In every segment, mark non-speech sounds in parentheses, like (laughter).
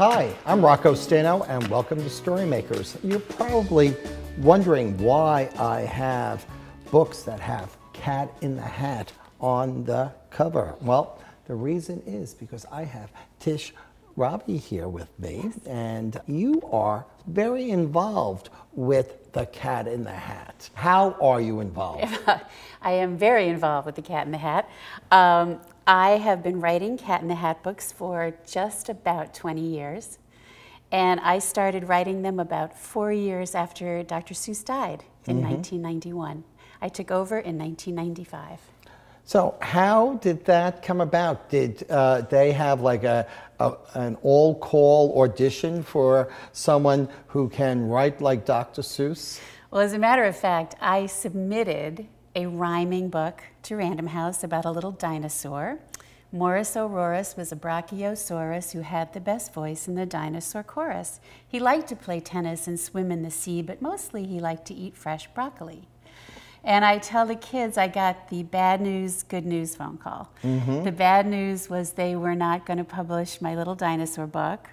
Hi, I'm Rocco Staino and welcome to Storymakers. You're probably wondering why I have books that have Cat in the Hat on the cover. Well, the reason is because I have Tish Rabe here with me, and you are very involved with the Cat in the Hat. How are you involved? (laughs) I am very involved with the Cat in the Hat. Um, I have been writing Cat in the Hat books for just about 20 years. And I started writing them about four years after Dr. Seuss died in mm -hmm. 1991. I took over in 1995. So how did that come about? Did uh, they have like a, a an all call audition for someone who can write like Dr. Seuss? Well, as a matter of fact, I submitted a rhyming book to Random House about a little dinosaur. Morris Aurorus was a brachiosaurus who had the best voice in the dinosaur chorus. He liked to play tennis and swim in the sea, but mostly he liked to eat fresh broccoli. And I tell the kids I got the bad news, good news phone call. Mm -hmm. The bad news was they were not going to publish my little dinosaur book.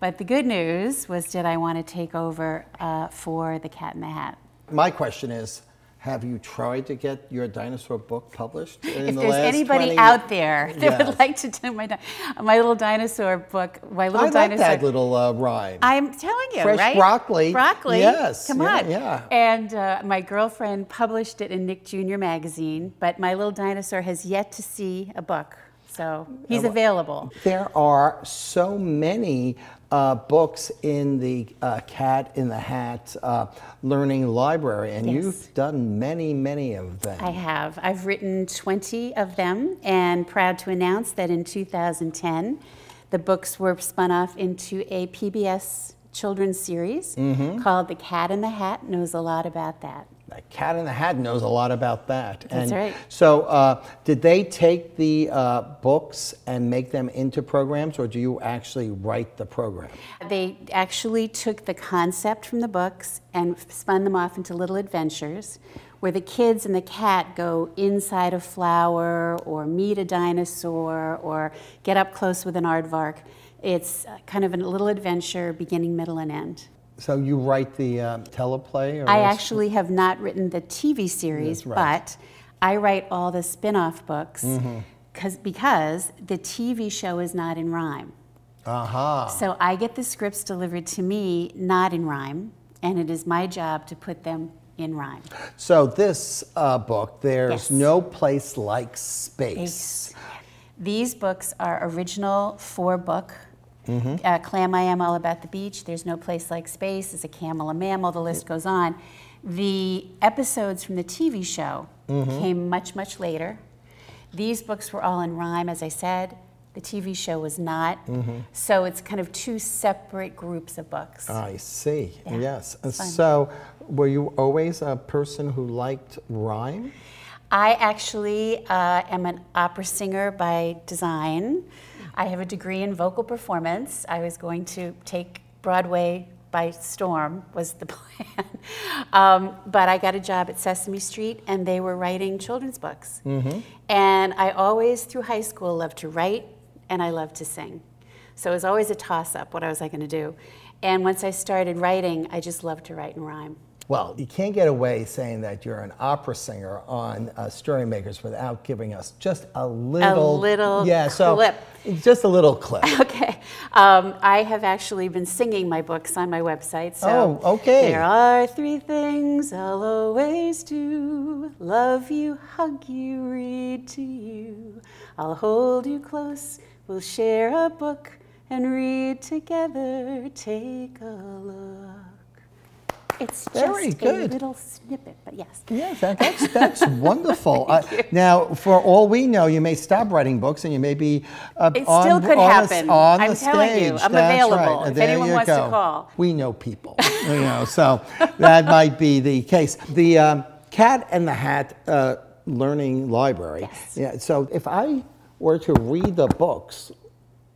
But the good news was did I want to take over uh, for The Cat in the Hat? My question is have you tried to get your dinosaur book published? (laughs) if the there's anybody out there (laughs) that yes. would like to do my my little dinosaur book, my little I dinosaur. like that little uh, rhyme. I'm telling you, Fresh right? broccoli. Broccoli. Yes. Come yeah, on. Yeah. And uh, my girlfriend published it in Nick Jr. magazine, but my little dinosaur has yet to see a book. So he's available. There are so many uh, books in the uh, Cat in the Hat uh, Learning Library, and yes. you've done many, many of them. I have. I've written 20 of them, and proud to announce that in 2010, the books were spun off into a PBS children's series mm -hmm. called The Cat in the Hat Knows a Lot About That. The Cat in the Hat knows a lot about that. That's and right. So, uh, did they take the uh, books and make them into programs, or do you actually write the program? They actually took the concept from the books and spun them off into little adventures where the kids and the cat go inside a flower or meet a dinosaur or get up close with an aardvark. It's kind of a little adventure, beginning, middle, and end. So you write the uh, teleplay? I actually have not written the TV series, right. but I write all the spin-off books mm -hmm. because the TV show is not in rhyme. Aha. So I get the scripts delivered to me not in rhyme, and it is my job to put them in rhyme. So this uh, book, there's yes. no place like space. These books are original four-book Mm -hmm. uh, Clam I Am All About the Beach, There's No Place Like Space, Is a Camel a Mammal, the list goes on. The episodes from the TV show mm -hmm. came much, much later. These books were all in rhyme, as I said. The TV show was not. Mm -hmm. So it's kind of two separate groups of books. I see. Yeah, yes. So were you always a person who liked rhyme? I actually uh, am an opera singer by design. I have a degree in vocal performance. I was going to take Broadway by storm was the (laughs) plan. um, but I got a job at Sesame Street and they were writing children's books. Mm -hmm. And I always, through high school, loved to write and I loved to sing. So it was always a toss up what I was going to do. And once I started writing, I just loved to write and rhyme. Well, you can't get away saying that you're an opera singer on uh, Storymakers without giving us just a little, a little yeah, clip. So just a little clip. (laughs) Okay. Um, I have actually been singing my books on my website. So oh, okay. There are three things I'll always do: love you, hug you, read to you. I'll hold you close. We'll share a book and read together. Take a look. It's Very just good. a little snippet, but yes. Yes, that, that's, that's wonderful. (laughs) Uh, now, for all we know, you may stop writing books and you may be uh, it on, still could on happen. On I'm the telling stage. you, I'm that's available right. if there anyone wants go. to call. We know people, you know, so that might be the case. The um, Cat and the Hat uh, Learning Library. Yes. Yeah, so if I were to read the books,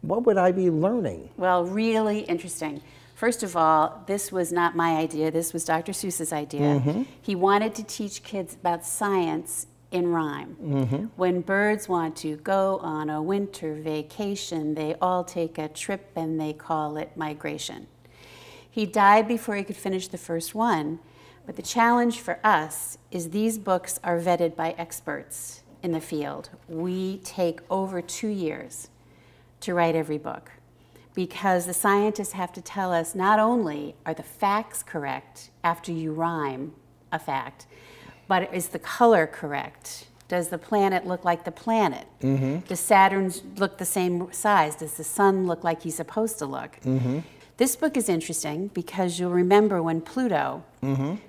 what would I be learning? Well, really interesting. First of all, this was not my idea. This was Dr. Seuss's idea. Mm -hmm. He wanted to teach kids about science in rhyme. When birds want to go on a winter vacation, they all take a trip and they call it migration. He died before he could finish the first one, but the challenge for us is these books are vetted by experts in the field. We take over two years to write every book because the scientists have to tell us not only are the facts correct after you rhyme a fact, but is the color correct? Does the planet look like the planet? Mm-hmm. Does Saturn look the same size? Does the sun look like he's supposed to look? Mm-hmm. This book is interesting because you'll remember when Pluto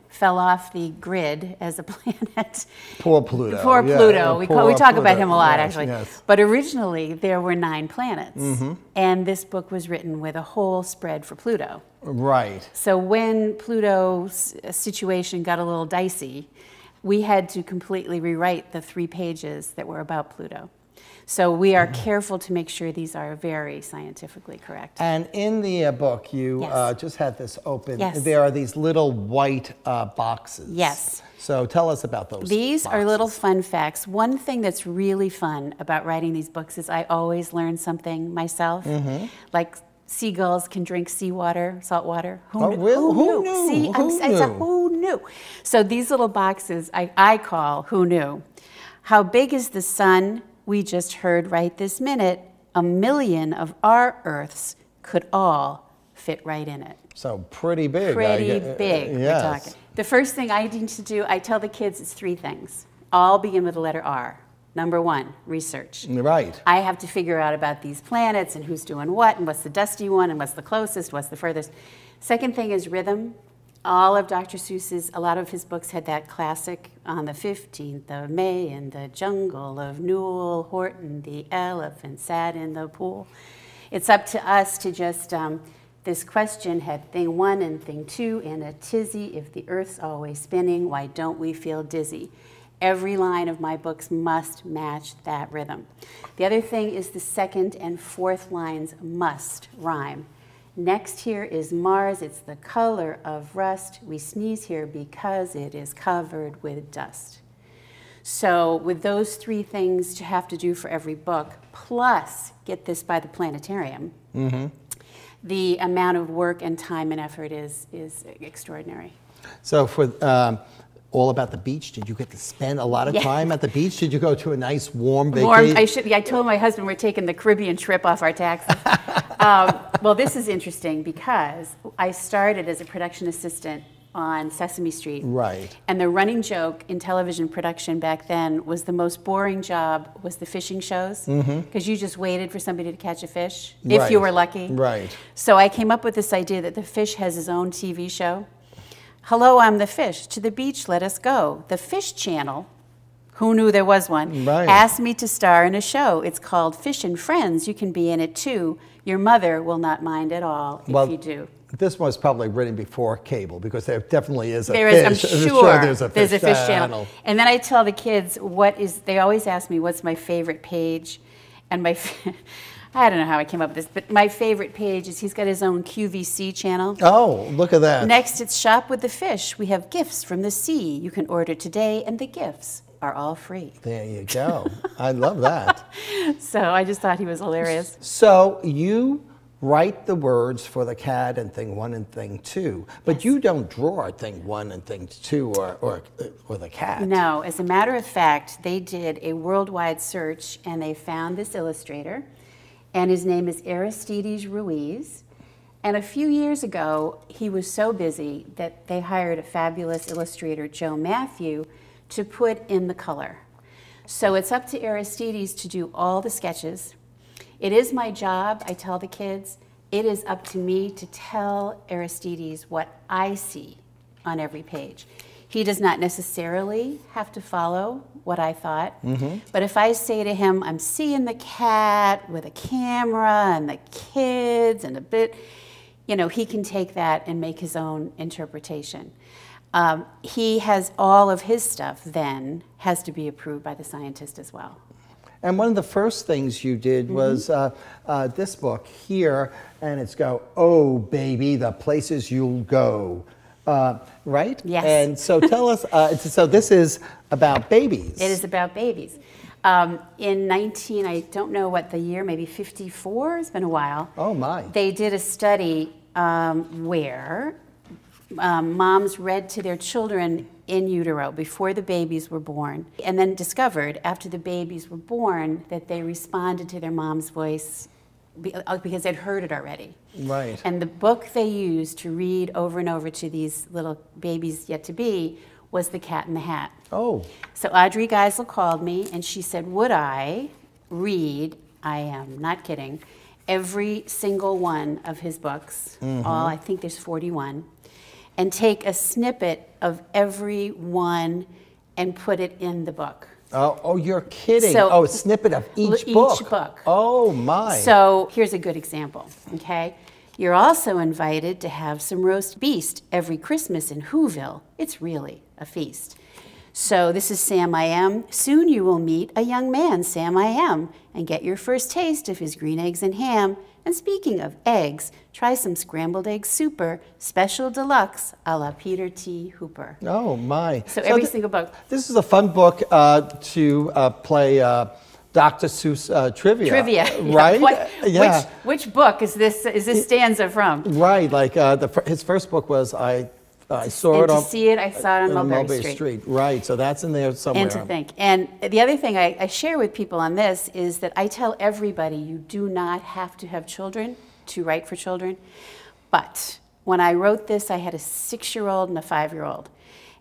fell off the grid as a (laughs) planet. Poor Pluto. Poor Yeah, Pluto. we, call, we poor talk about him a lot, Yes, actually. yes. But originally, there were nine planets. Mm-hmm. And this book was written with a whole spread for Pluto. Right. So when Pluto's situation got a little dicey, we had to completely rewrite the three pages that were about Pluto. So we Mm-hmm. are careful to make sure these are very scientifically correct. And in the uh, book, you Yes. uh, just had this open. Yes. There are these little white uh, boxes. Yes. So tell us about those. These are little fun facts. One thing that's really fun about writing these books is I always learn something myself. Mm-hmm. Like seagulls can drink seawater, salt water. Who, Oh, knew? really? Who knew? See, I'm Who so knew? who knew? So these little boxes I, I call who knew. How big is the sun? We just heard right this minute. A million of our Earths could all fit right in it So pretty big. Pretty gue- big. uh, yes. talking. The first thing I need to do, I tell the kids it's three things. All begin with the letter R. Number one, research. Right. I have to figure out about these planets and who's doing what and what's the dusty one and what's the closest, what's the furthest. Second thing is rhythm. All of Dr. Seuss's, a lot of his books had that classic on the 15th of May in the jungle of Nool Horton, the elephant sat in the pool. It's up to us to just, um, this question had thing one and thing two in a tizzy. If the earth's always spinning, why don't we feel dizzy? Every line of my books must match that rhythm. The other thing is the second and fourth lines must rhyme. Next here is Mars. It's the color of rust. We sneeze here because it is covered with dust. So, with those three things to have to do for every book, plus get this by the planetarium, the amount of work and time and effort is, is extraordinary. So for um, all about the beach, did you get to spend a lot of Yeah. time at the beach? Did you go to a nice warm vacation? Warm, I should. I told my husband we're taking the Caribbean trip off our taxes. (laughs) um, well, this is interesting because I started as a production assistant on Sesame Street. Right. And the running joke in television production back then was the most boring job was the fishing shows because you just waited for somebody to catch a fish if you Mm-hmm. Were lucky. Right. So I came up with this idea that the fish has his own TV show. Hello, I'm the fish. To the beach, let us go. The Fish Channel, who knew there was one, Right. asked me to star in a show. It's called Fish and Friends. You can be in it too. Your mother will not mind at all if Well, you do. This was probably written before cable because there definitely is a There is, fish. (laughs) I'm I'm sure, there's a fish, channel. And then I tell the kids what is. They always ask me what's my favorite page, and my. (laughs) I don't know how I came up with this, but my favorite page is he's got his own QVC channel. Oh, look at that. Next, it's Shop with the Fish. We have gifts from the sea. You can order today, and the gifts are all free. There you go. I love that. (laughs) So I just thought he was hilarious. So you write the words for the cat and thing one and thing two, but you don't draw thing one and thing two or, or, uh, or the cat. No, as a matter of fact, they did a worldwide search and they found this illustrator, and his name is Aristides Ruiz. And a few years ago, he was so busy that they hired a fabulous illustrator, Joe Mathieu, to put in the color. So it's up to Aristides to do all the sketches. It is my job, I tell the kids, it is up to me to tell Aristides what I see on every page. He does not necessarily have to follow what I thought, mm-hmm. but if I say to him, I'm seeing the cat with a camera and the kids and a bit, you know, he can take that and make his own interpretation. Um, he has all of his stuff then has to be approved by the scientist as well. And one of the first things you did Mm-hmm. was uh, uh, this book here, and it's go, oh baby, the places you'll go. Uh, right? Yes. And so tell us, uh, so this is about babies. It is about babies. Um, in 19, I don't know what the year, maybe 54, it's been a while. Oh, my. They did a study um, where um, moms read to their children in utero before the babies were born, and then discovered after the babies were born that they responded to their mom's voice uh, because they'd heard it already. Right. And the book they used to read over and over to these little babies yet to be was The Cat in the Hat. Oh, So Audrey Geisel called me and she said, Would I read, I am not kidding, every single one of his books, all, I think there's 41, and take a snippet of every one and put it in the book? oh, oh, you're kidding. So- oh, a snippet of each Each book. book. Oh, my. So here's a good example, okay? You're also invited to have some roast beast every Christmas in Whoville. It's really a feast. So this is Sam I Am. Soon you will meet a young man, Sam I Am, and get your first taste of his green eggs and ham. And speaking of eggs, try some scrambled egg super, special deluxe, a la Peter T. Hooper. oh, my. So every thi- single book. This is a fun book uh, to uh, play uh, Dr. Seuss uh, trivia. Trivia, (laughs) Yeah, (laughs) Right? what- yeah. Which, which book is this? Is this stanza from? Right, like uh, the, his first book was I, I saw And it to on see it, I saw it on on Mulberry Street. Right, so that's in there somewhere. And to think. And the other thing I, I share with people on this is that I tell everybody you do not have to have children to write for children. But when I wrote this, I had a six year old and a five year old.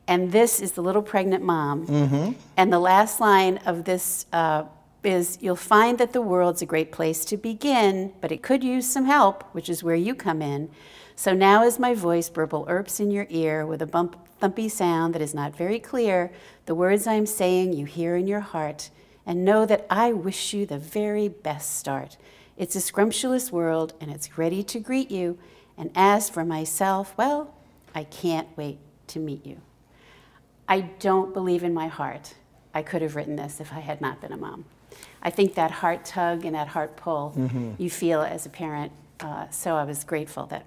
And this is the little pregnant mom. And the last line of this uh, is You'll find that the world's a great place to begin, but it could use some help, which is where you come in. So now, as my voice burble erps in your ear with a bump, thumpy sound that is not very clear, the words I'm saying you hear in your heart, and know that I wish you the very best start. It's a scrumptious world, and it's ready to greet you. And as for myself, well, I can't wait to meet you. I don't believe in my heart I could have written this if I had not been a mom. I think that heart tug and that heart pull you feel as a parent. Uh, so I was grateful that.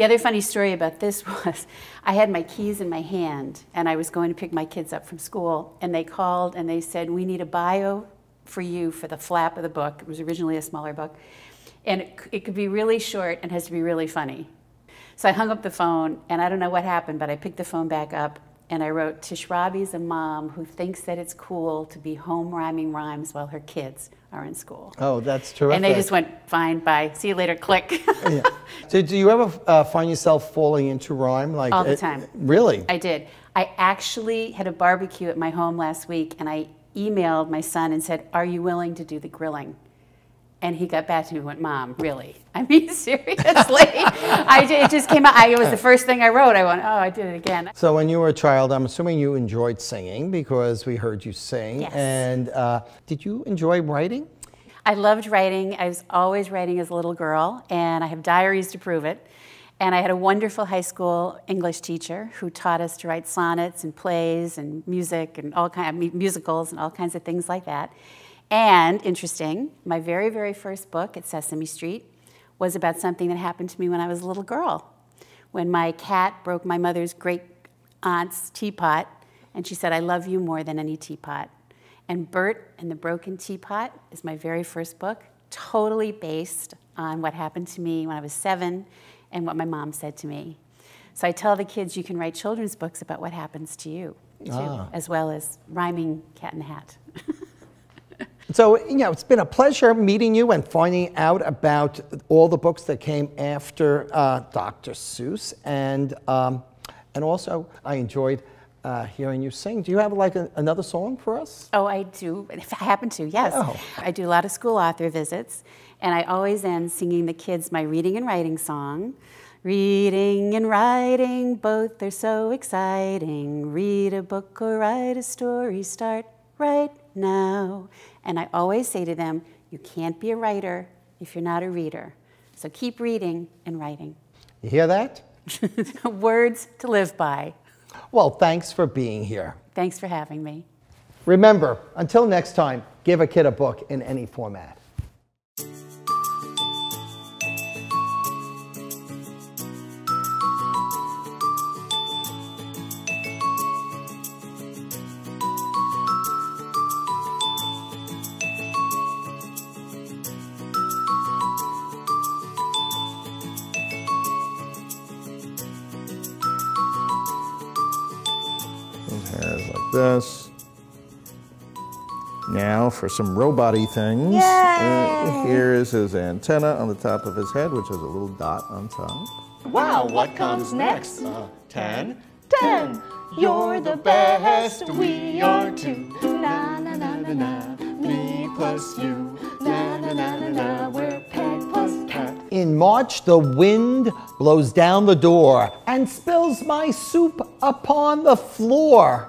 The other funny story about this (laughs) was I had my keys in my hand and I was going to pick my kids up from school, and they called and they said, We need a bio for you for the flap of the book. It was originally a smaller book. And it, it could be really short and has to be really funny. So I hung up the phone, and I don't know what happened, but I picked the phone back up and I wrote, Tish Rabe's a mom who thinks that it's cool to be home rhyming rhymes while her kids are in school. Oh, that's terrific. And they just went, fine, bye, see you later, click. (laughs) Yeah. So do you ever uh, find yourself falling into rhyme? Like All the it- time. Really? I did. I actually had a barbecue at my home last week, and I emailed my son and said, Are you willing to do the grilling? And he got back to me and went, Mom, really? (laughs) I mean, seriously? (laughs) I, it just came out. I, it was the (laughs) first thing I wrote. I went, Oh, I did it again. So when you were a child, I'm assuming you enjoyed singing because we heard you sing. Yes. And uh, did you enjoy writing? I loved writing. I was always writing as a little girl, and I have diaries to prove it. And I had a wonderful high school English teacher who taught us to write sonnets and plays and music and all kind of musicals and all kinds of things like that. And interesting, my very, very first book at Sesame Street was about something that happened to me when I was a little girl. When my cat broke my mother's great aunt's teapot, and she said, I love you more than any teapot. And Bert and the Broken Teapot is my very first book, totally based on what happened to me when I was seven and what my mom said to me. So I tell the kids you can write children's books about what happens to you, too, Ah. as well as rhyming cat in the hat. (laughs) So, you know, it's been a pleasure meeting you and finding out about all the books that came after uh, Dr. Seuss. And, um, and also, I enjoyed uh, hearing you sing. Do you have like a, another song for us? Oh, I do. If I happen to, yes. Oh. I do a lot of school author visits, and I always end singing the kids my reading and writing song. Reading and writing, both are so exciting. Read a book or write a story, start right now. And I always say to them, you can't be a writer if you're not a reader. So keep reading and writing. You hear that? (laughs) Words to live by. Well, thanks for being here. Thanks for having me. Remember, until next time, give a kid a book in any format. This. Now for some robot-y things. Uh, here is his antenna on the top of his head, which has a little dot on top. Wow, what comes next? Uh, ten. Ten. You're the best, we are two. Na na na na na. Me plus you. Na na na na na. We're peg plus cat. In March, the wind blows down the door and spills my soup upon the floor.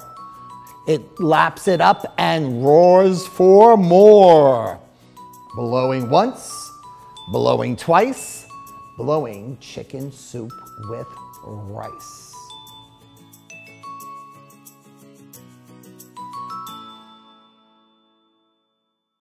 It laps it up and roars for more. Blowing once, blowing twice, blowing chicken soup with rice.